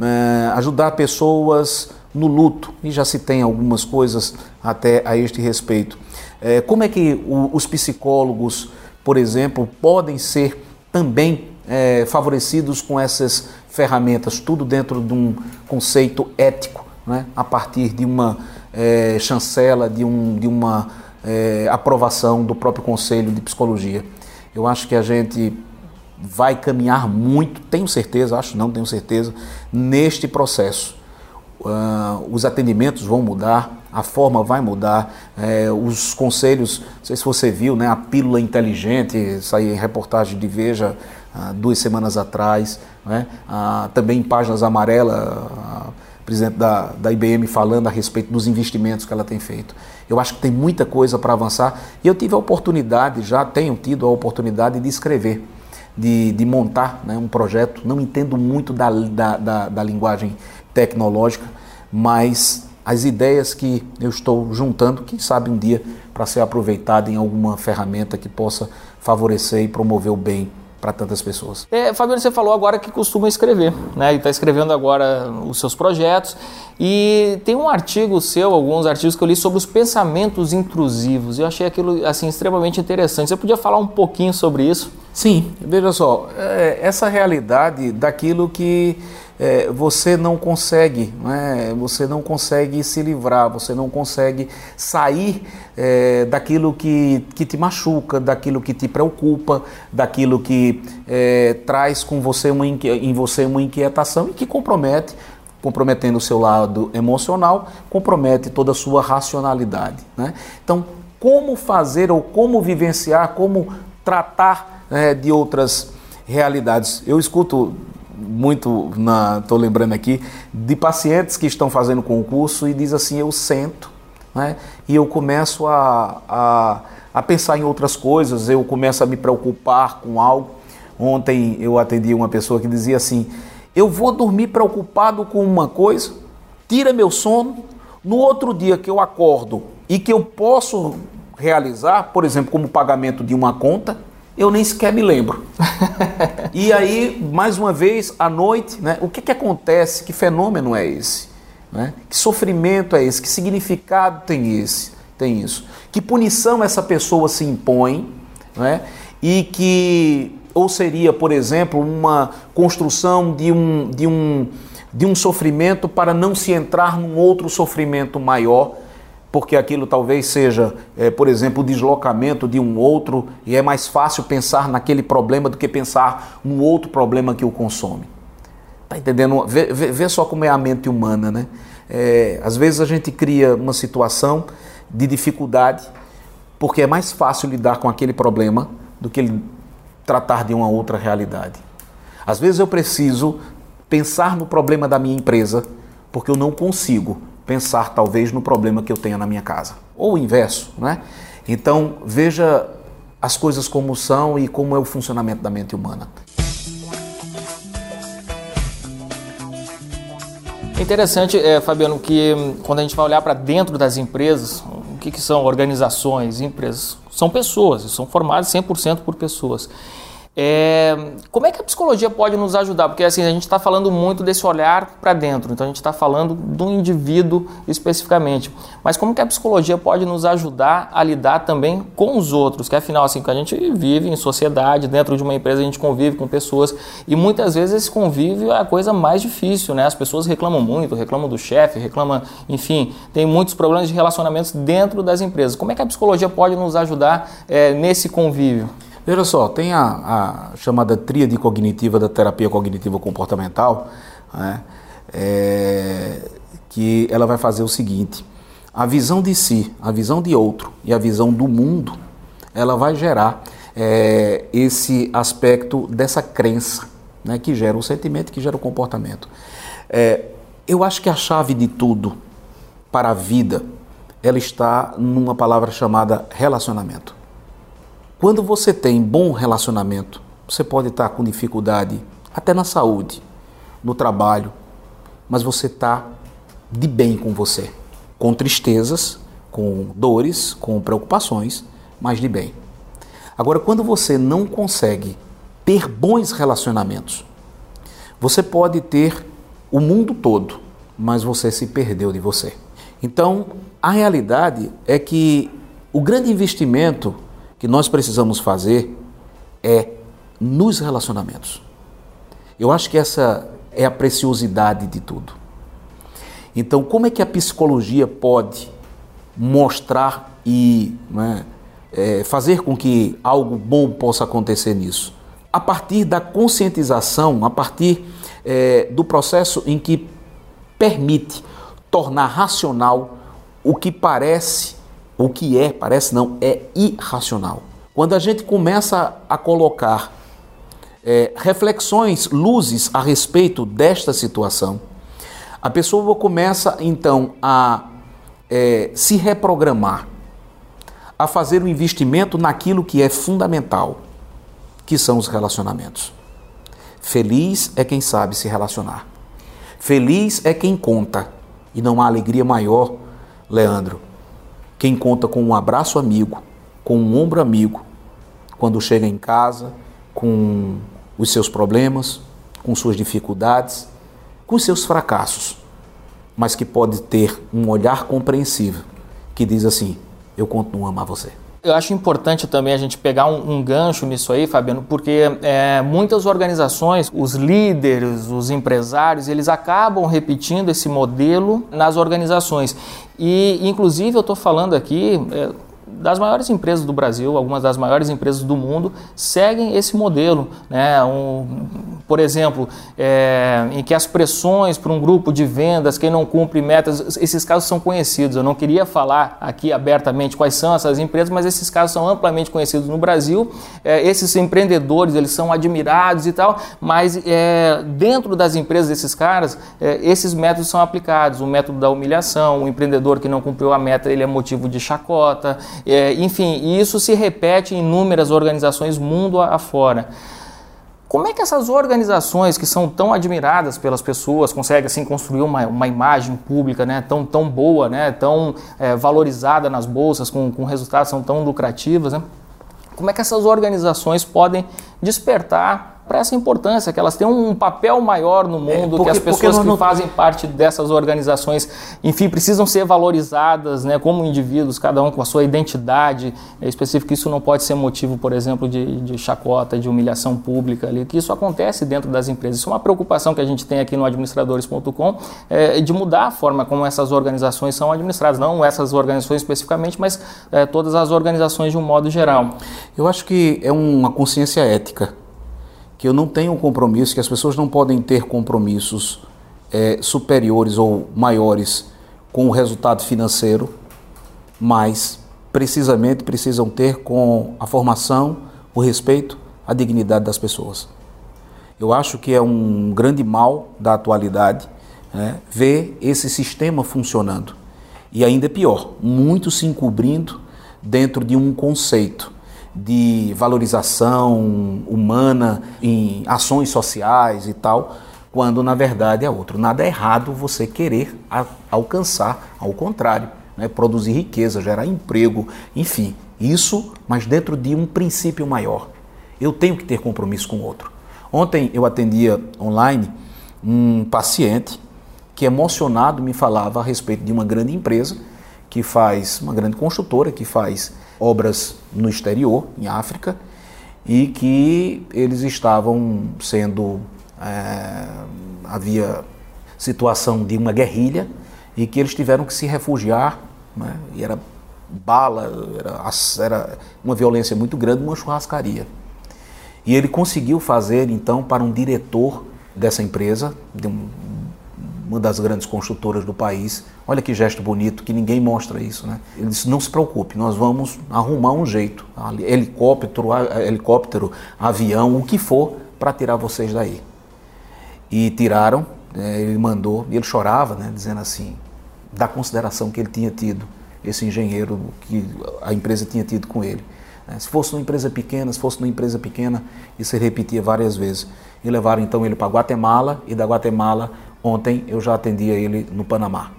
é, ajudar pessoas no luto, e já se tem algumas coisas até a este respeito. É, como é que o, os psicólogos, por exemplo, podem ser também é, favorecidos com essas ferramentas, tudo dentro de um conceito ético, né? a partir de uma é, chancela, de, um, de uma é, aprovação do próprio Conselho de Psicologia. Eu acho que a gente vai caminhar muito, tenho certeza, acho não, tenho certeza, neste processo. Uh, os atendimentos vão mudar, a forma vai mudar, é, os conselhos, não sei se você viu, né, a pílula inteligente, saiu em reportagem de Veja ah, duas semanas atrás, né, ah, também em páginas amarelas, presidente da, da IBM falando a respeito dos investimentos que ela tem feito. Eu acho que tem muita coisa para avançar e eu tive a oportunidade, já tenho tido a oportunidade de escrever, de, de montar né, um projeto, não entendo muito da, da, da, da linguagem tecnológica, mas as ideias que eu estou juntando, quem sabe um dia para ser aproveitado em alguma ferramenta que possa favorecer e promover o bem para tantas pessoas. É, Fabiano, você falou agora que costuma escrever, né? E está escrevendo agora os seus projetos. E tem um artigo seu, alguns artigos que eu li sobre os pensamentos intrusivos. Eu achei aquilo assim extremamente interessante. Você podia falar um pouquinho sobre isso? Sim, veja só, é, essa realidade daquilo que é, você não consegue, né? você não consegue se livrar, você não consegue sair é, daquilo que, que te machuca, daquilo que te preocupa, daquilo que é, traz com você uma, em você uma inquietação e que compromete, comprometendo o seu lado emocional, compromete toda a sua racionalidade. Né? Então, como fazer ou como vivenciar, como tratar né, de outras realidades. Eu escuto muito, estou lembrando aqui, de pacientes que estão fazendo concurso e diz assim, eu sento né, e eu começo a, a, a pensar em outras coisas, eu começo a me preocupar com algo. Ontem eu atendi uma pessoa que dizia assim, eu vou dormir preocupado com uma coisa, tira meu sono, no outro dia que eu acordo e que eu posso realizar, por exemplo, como pagamento de uma conta, eu nem sequer me lembro. e aí, mais uma vez, à noite, né, o que, que acontece? Que fenômeno é esse? Né? Que sofrimento é esse? Que significado tem esse? Tem isso? Que punição essa pessoa se impõe? Né? E que, ou seria, por exemplo, uma construção de um, de um, de um sofrimento para não se entrar num outro sofrimento maior porque aquilo talvez seja, é, por exemplo, o deslocamento de um outro e é mais fácil pensar naquele problema do que pensar um outro problema que o consome. Tá entendendo? Vê, vê, vê só como é a mente humana, né? É, às vezes a gente cria uma situação de dificuldade porque é mais fácil lidar com aquele problema do que tratar de uma outra realidade. Às vezes eu preciso pensar no problema da minha empresa porque eu não consigo pensar talvez no problema que eu tenha na minha casa. Ou o inverso, né? Então, veja as coisas como são e como é o funcionamento da mente humana. É interessante, é, Fabiano, que hum, quando a gente vai olhar para dentro das empresas, o que, que são organizações, empresas? São pessoas, são formadas 100% por pessoas. É, como é que a psicologia pode nos ajudar? Porque assim, a gente está falando muito desse olhar para dentro, então a gente está falando do indivíduo especificamente. Mas como que a psicologia pode nos ajudar a lidar também com os outros? Que afinal, assim, que a gente vive em sociedade, dentro de uma empresa a gente convive com pessoas e muitas vezes esse convívio é a coisa mais difícil, né? As pessoas reclamam muito, reclamam do chefe, reclamam, enfim, tem muitos problemas de relacionamentos dentro das empresas. Como é que a psicologia pode nos ajudar é, nesse convívio? Veja só, tem a, a chamada tríade cognitiva da terapia cognitiva comportamental, né, é, que ela vai fazer o seguinte: a visão de si, a visão de outro e a visão do mundo, ela vai gerar é, esse aspecto dessa crença, né, que gera o sentimento, que gera o comportamento. É, eu acho que a chave de tudo para a vida, ela está numa palavra chamada relacionamento. Quando você tem bom relacionamento, você pode estar com dificuldade até na saúde, no trabalho, mas você está de bem com você, com tristezas, com dores, com preocupações, mas de bem. Agora, quando você não consegue ter bons relacionamentos, você pode ter o mundo todo, mas você se perdeu de você. Então, a realidade é que o grande investimento que nós precisamos fazer é nos relacionamentos. Eu acho que essa é a preciosidade de tudo. Então, como é que a psicologia pode mostrar e né, é, fazer com que algo bom possa acontecer nisso? A partir da conscientização, a partir é, do processo em que permite tornar racional o que parece, o que é, parece não, é irracional. Quando a gente começa a colocar é, reflexões, luzes a respeito desta situação, a pessoa começa então a é, se reprogramar, a fazer um investimento naquilo que é fundamental, que são os relacionamentos. Feliz é quem sabe se relacionar. Feliz é quem conta. E não há alegria maior, Leandro, quem conta com um abraço amigo, com um ombro amigo, quando chega em casa com os seus problemas, com suas dificuldades, com seus fracassos, mas que pode ter um olhar compreensivo que diz assim: Eu continuo a amar você. Eu acho importante também a gente pegar um, um gancho nisso aí, Fabiano, porque é, muitas organizações, os líderes, os empresários, eles acabam repetindo esse modelo nas organizações. E, inclusive, eu estou falando aqui. É, das maiores empresas do Brasil, algumas das maiores empresas do mundo, seguem esse modelo. Né? Um, por exemplo, é, em que as pressões para um grupo de vendas, quem não cumpre metas, esses casos são conhecidos. Eu não queria falar aqui abertamente quais são essas empresas, mas esses casos são amplamente conhecidos no Brasil. É, esses empreendedores, eles são admirados e tal, mas é, dentro das empresas desses caras, é, esses métodos são aplicados. O método da humilhação, o empreendedor que não cumpriu a meta, ele é motivo de chacota, é, enfim, isso se repete em inúmeras organizações mundo afora. Como é que essas organizações que são tão admiradas pelas pessoas conseguem assim construir uma, uma imagem pública né, tão, tão boa, né, tão é, valorizada nas bolsas, com, com resultados tão lucrativos? Né? Como é que essas organizações podem despertar para essa importância, que elas têm um papel maior no é, mundo, é, porque, que as pessoas que não... fazem parte dessas organizações, enfim, precisam ser valorizadas né, como indivíduos, cada um com a sua identidade é específica. Isso não pode ser motivo, por exemplo, de, de chacota, de humilhação pública, ali, que isso acontece dentro das empresas. Isso é uma preocupação que a gente tem aqui no administradores.com, é, de mudar a forma como essas organizações são administradas, não essas organizações especificamente, mas é, todas as organizações de um modo geral. Eu acho que é uma consciência ética que eu não tenho compromisso, que as pessoas não podem ter compromissos é, superiores ou maiores com o resultado financeiro, mas precisamente precisam ter com a formação, o respeito, a dignidade das pessoas. Eu acho que é um grande mal da atualidade né, ver esse sistema funcionando. E ainda é pior, muito se encobrindo dentro de um conceito de valorização humana em ações sociais e tal, quando na verdade é outro. Nada é errado você querer alcançar, ao contrário, né? produzir riqueza, gerar emprego, enfim, isso, mas dentro de um princípio maior. Eu tenho que ter compromisso com o outro. Ontem eu atendia online um paciente que emocionado me falava a respeito de uma grande empresa que faz, uma grande construtora que faz obras no exterior, em África, e que eles estavam sendo. É, havia situação de uma guerrilha e que eles tiveram que se refugiar, né, e era bala, era, era uma violência muito grande, uma churrascaria. E ele conseguiu fazer então para um diretor dessa empresa, de um, uma das grandes construtoras do país. Olha que gesto bonito, que ninguém mostra isso, né? Ele disse: não se preocupe, nós vamos arrumar um jeito, helicóptero, helicóptero, avião, o que for, para tirar vocês daí. E tiraram, né, ele mandou, e ele chorava, né, dizendo assim, da consideração que ele tinha tido, esse engenheiro que a empresa tinha tido com ele. Né? Se fosse uma empresa pequena, se fosse uma empresa pequena, isso ele repetia várias vezes. E levaram então ele para Guatemala, e da Guatemala Ontem eu já atendia ele no Panamá.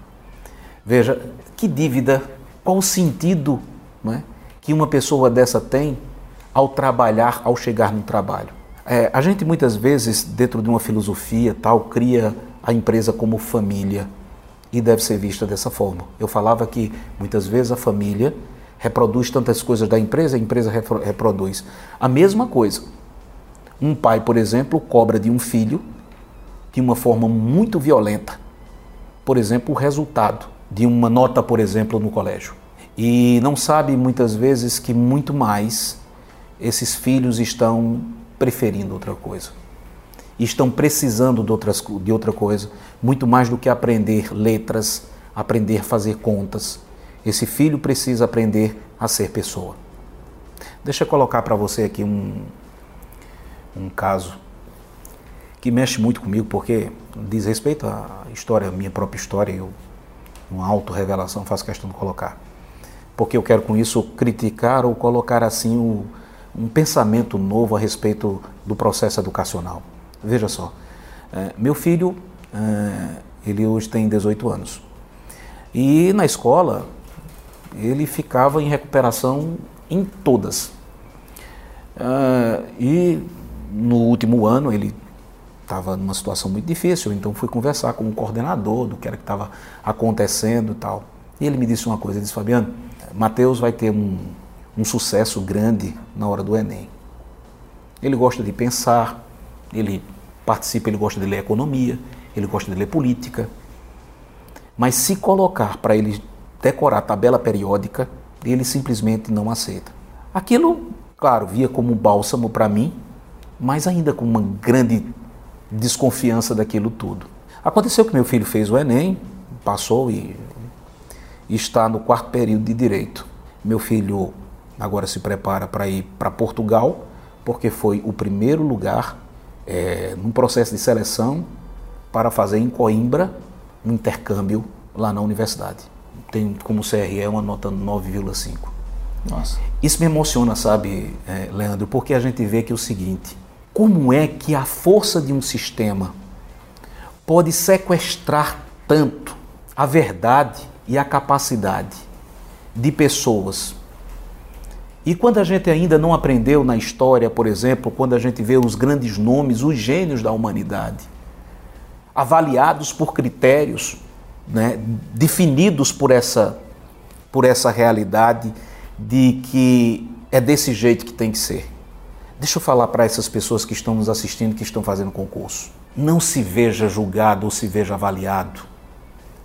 Veja, que dívida, qual o sentido é, que uma pessoa dessa tem ao trabalhar, ao chegar no trabalho? É, a gente muitas vezes, dentro de uma filosofia tal, cria a empresa como família e deve ser vista dessa forma. Eu falava que muitas vezes a família reproduz tantas coisas da empresa, a empresa reproduz a mesma coisa. Um pai, por exemplo, cobra de um filho de uma forma muito violenta, por exemplo, o resultado de uma nota, por exemplo, no colégio. E não sabe muitas vezes que muito mais esses filhos estão preferindo outra coisa. Estão precisando de, outras, de outra coisa, muito mais do que aprender letras, aprender a fazer contas. Esse filho precisa aprender a ser pessoa. Deixa eu colocar para você aqui um, um caso que mexe muito comigo, porque diz respeito à história, minha própria história, eu, uma auto-revelação, faço questão de colocar. Porque eu quero com isso criticar ou colocar assim o, um pensamento novo a respeito do processo educacional. Veja só, é, meu filho, é, ele hoje tem 18 anos. E na escola, ele ficava em recuperação em todas. Uh, e no último ano ele estava numa situação muito difícil, então fui conversar com o coordenador do que era que estava acontecendo e tal. E ele me disse uma coisa, ele disse, Fabiano, Mateus vai ter um, um sucesso grande na hora do Enem. Ele gosta de pensar, ele participa, ele gosta de ler economia, ele gosta de ler política. Mas se colocar para ele decorar a tabela periódica, ele simplesmente não aceita. Aquilo, claro, via como bálsamo para mim, mas ainda com uma grande desconfiança daquilo tudo. Aconteceu que meu filho fez o Enem, passou e, e está no quarto período de direito. Meu filho agora se prepara para ir para Portugal, porque foi o primeiro lugar é, num processo de seleção para fazer em Coimbra um intercâmbio lá na universidade. Tem como CRE uma nota 9,5. Nossa. Isso me emociona, sabe, é, Leandro, porque a gente vê que é o seguinte: como é que a força de um sistema pode sequestrar tanto a verdade e a capacidade de pessoas? E quando a gente ainda não aprendeu na história, por exemplo, quando a gente vê os grandes nomes, os gênios da humanidade, avaliados por critérios né, definidos por essa, por essa realidade de que é desse jeito que tem que ser. Deixa eu falar para essas pessoas que estão nos assistindo, que estão fazendo concurso. Não se veja julgado ou se veja avaliado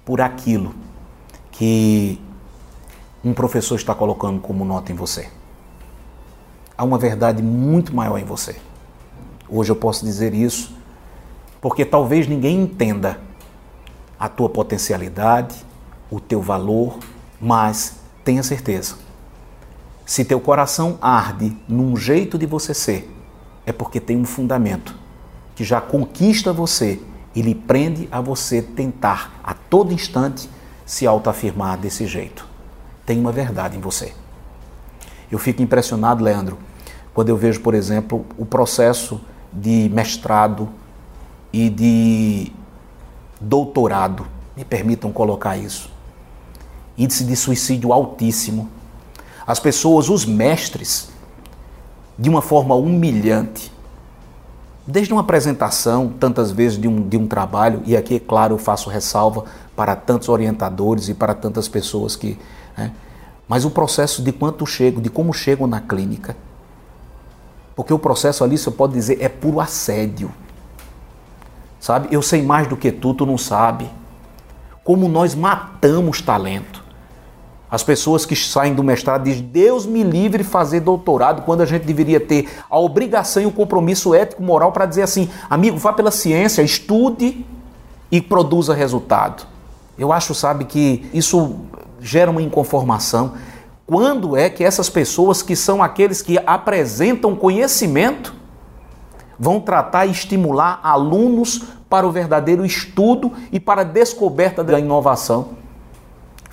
por aquilo que um professor está colocando como nota em você. Há uma verdade muito maior em você. Hoje eu posso dizer isso porque talvez ninguém entenda a tua potencialidade, o teu valor, mas tenha certeza se teu coração arde num jeito de você ser, é porque tem um fundamento que já conquista você e lhe prende a você tentar a todo instante se autoafirmar desse jeito. Tem uma verdade em você. Eu fico impressionado, Leandro, quando eu vejo, por exemplo, o processo de mestrado e de doutorado, me permitam colocar isso. Índice de suicídio altíssimo as pessoas, os mestres, de uma forma humilhante. Desde uma apresentação, tantas vezes de um, de um trabalho, e aqui, é claro, eu faço ressalva para tantos orientadores e para tantas pessoas que. Né, mas o processo de quanto chego, de como chegam na clínica. Porque o processo ali, você pode dizer, é puro assédio. Sabe? Eu sei mais do que tu, tu não sabe. Como nós matamos talento. As pessoas que saem do mestrado dizem, Deus me livre de fazer doutorado, quando a gente deveria ter a obrigação e o compromisso ético moral para dizer assim, amigo, vá pela ciência, estude e produza resultado. Eu acho, sabe, que isso gera uma inconformação. Quando é que essas pessoas que são aqueles que apresentam conhecimento vão tratar e estimular alunos para o verdadeiro estudo e para a descoberta da inovação?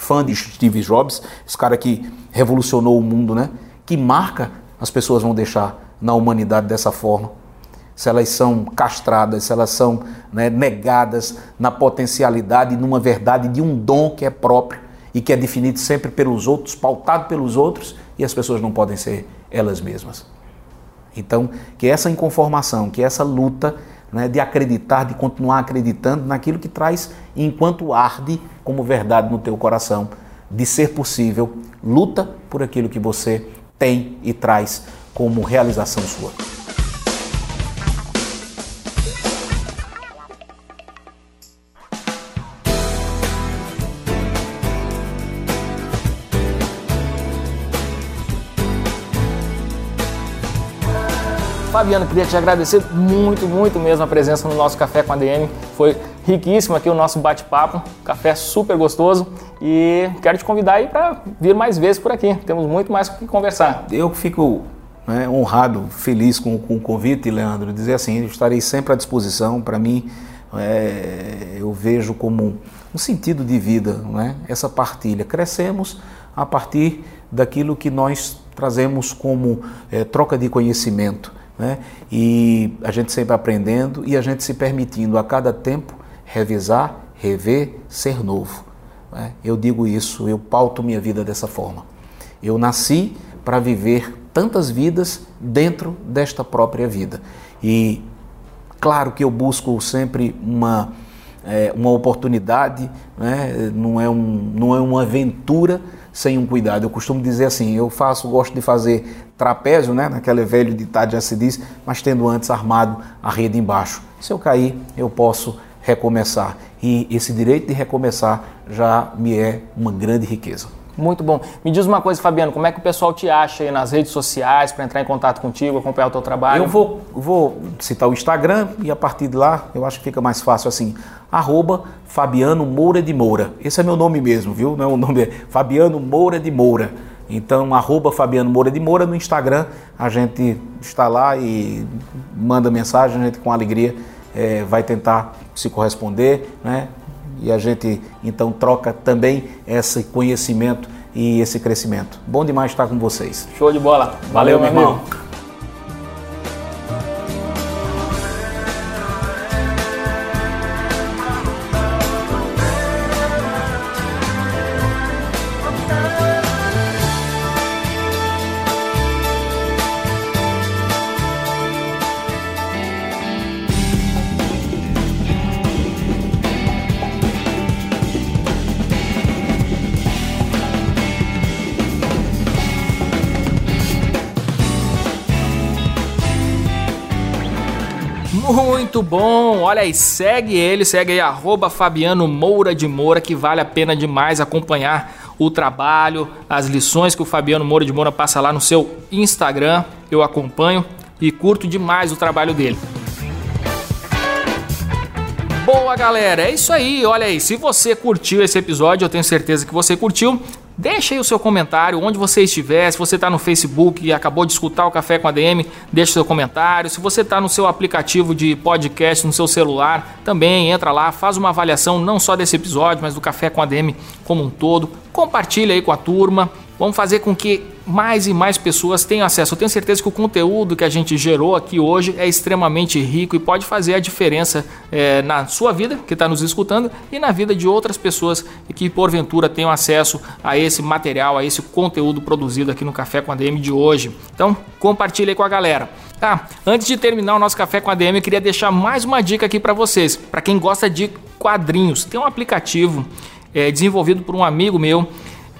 Fã de Steve Jobs, esse cara que revolucionou o mundo, né? Que marca as pessoas vão deixar na humanidade dessa forma? Se elas são castradas, se elas são né, negadas na potencialidade, numa verdade de um dom que é próprio e que é definido sempre pelos outros, pautado pelos outros, e as pessoas não podem ser elas mesmas. Então, que essa inconformação, que essa luta né, de acreditar, de continuar acreditando naquilo que traz enquanto arde como verdade no teu coração, de ser possível, luta por aquilo que você tem e traz como realização sua. Fabiano, queria te agradecer muito, muito mesmo a presença no nosso Café com a DM. Foi riquíssimo aqui o nosso bate-papo, café super gostoso. E quero te convidar aí para vir mais vezes por aqui. Temos muito mais o que conversar. Eu fico né, honrado, feliz com, com, o convite, Leandro. Dizer assim, estarei sempre à disposição. Para mim, é, eu vejo como um sentido de vida, né, essa partilha. Crescemos a partir daquilo que nós trazemos como é, troca de conhecimento. Né? E a gente sempre aprendendo e a gente se permitindo a cada tempo revisar, rever, ser novo. Né? Eu digo isso, eu pauto minha vida dessa forma. Eu nasci para viver tantas vidas dentro desta própria vida. E claro que eu busco sempre uma, é, uma oportunidade, né? não, é um, não é uma aventura sem um cuidado. Eu costumo dizer assim, eu faço, gosto de fazer trapézio, né? naquele velho ditado já se diz, mas tendo antes armado a rede embaixo. Se eu cair, eu posso recomeçar. E esse direito de recomeçar já me é uma grande riqueza. Muito bom. Me diz uma coisa, Fabiano, como é que o pessoal te acha aí nas redes sociais para entrar em contato contigo, acompanhar o teu trabalho? Eu vou, vou citar o Instagram e a partir de lá eu acho que fica mais fácil assim. Arroba Fabiano Moura de Moura. Esse é meu nome mesmo, viu? Não é o nome, é Fabiano Moura de Moura. Então, arroba Fabiano Moura de Moura no Instagram, a gente está lá e manda mensagem, a gente com alegria é, vai tentar se corresponder, né? E a gente então troca também esse conhecimento e esse crescimento. Bom demais estar com vocês. Show de bola. Valeu, Valeu meu irmão. irmão. Muito bom, olha aí, segue ele, segue aí, arroba Fabiano Moura de Moura, que vale a pena demais acompanhar o trabalho, as lições que o Fabiano Moura de Moura passa lá no seu Instagram, eu acompanho e curto demais o trabalho dele. Boa galera, é isso aí, olha aí, se você curtiu esse episódio, eu tenho certeza que você curtiu, Deixa aí o seu comentário, onde você estiver, se você está no Facebook e acabou de escutar o Café com a DM, deixa seu comentário. Se você está no seu aplicativo de podcast no seu celular, também entra lá, faz uma avaliação não só desse episódio, mas do Café com a DM como um todo. Compartilha aí com a turma. Vamos fazer com que mais e mais pessoas tenham acesso. Eu tenho certeza que o conteúdo que a gente gerou aqui hoje é extremamente rico e pode fazer a diferença é, na sua vida, que está nos escutando, e na vida de outras pessoas que porventura tenham acesso a esse material, a esse conteúdo produzido aqui no Café com a DM de hoje. Então, compartilhe com a galera. Tá, antes de terminar o nosso Café com a DM, eu queria deixar mais uma dica aqui para vocês. Para quem gosta de quadrinhos, tem um aplicativo é, desenvolvido por um amigo meu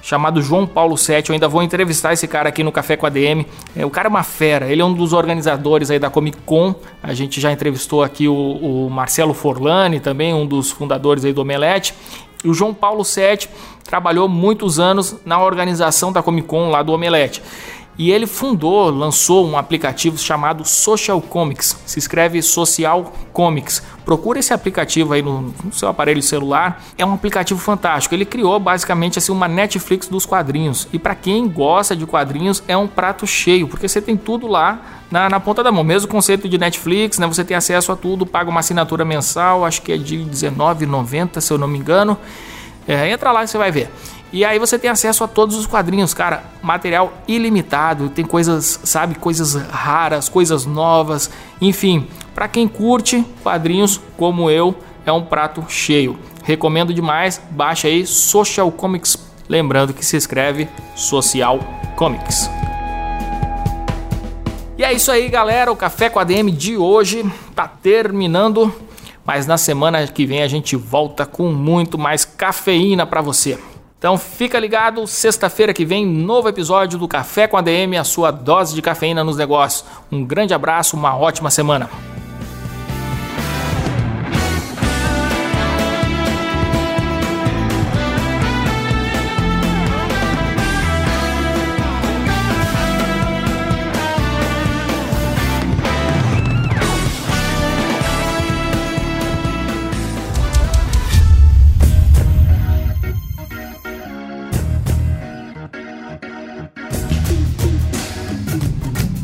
chamado João Paulo Sete. Eu ainda vou entrevistar esse cara aqui no Café com a DM. É, o cara é uma fera, ele é um dos organizadores aí da Comic Con. A gente já entrevistou aqui o, o Marcelo Forlani, também um dos fundadores aí do Omelete. E o João Paulo Sete trabalhou muitos anos na organização da Comic Con lá do Omelete. E ele fundou, lançou um aplicativo chamado Social Comics. Se escreve Social Comics. Procura esse aplicativo aí no, no, seu aparelho celular. É um aplicativo fantástico. Ele criou basicamente assim uma Netflix dos quadrinhos. E para quem gosta de quadrinhos é um prato cheio, porque você tem tudo lá na, na ponta da mão. Mesmo conceito de Netflix, né? Você tem acesso a tudo, paga uma assinatura mensal, acho que é de R$19,90 se eu não me engano. É, entra lá e você vai ver. E aí você tem acesso a todos os quadrinhos, cara, material ilimitado, tem coisas, sabe, coisas raras, coisas novas, enfim, para quem curte quadrinhos como eu, é um prato cheio. Recomendo demais, baixa aí Social Comics, lembrando que se escreve Social Comics. E é isso aí, galera, o Café com a DM de hoje tá terminando, mas na semana que vem a gente volta com muito mais cafeína para você. Então fica ligado, sexta-feira que vem, novo episódio do Café com a DM, a sua dose de cafeína nos negócios. Um grande abraço, uma ótima semana.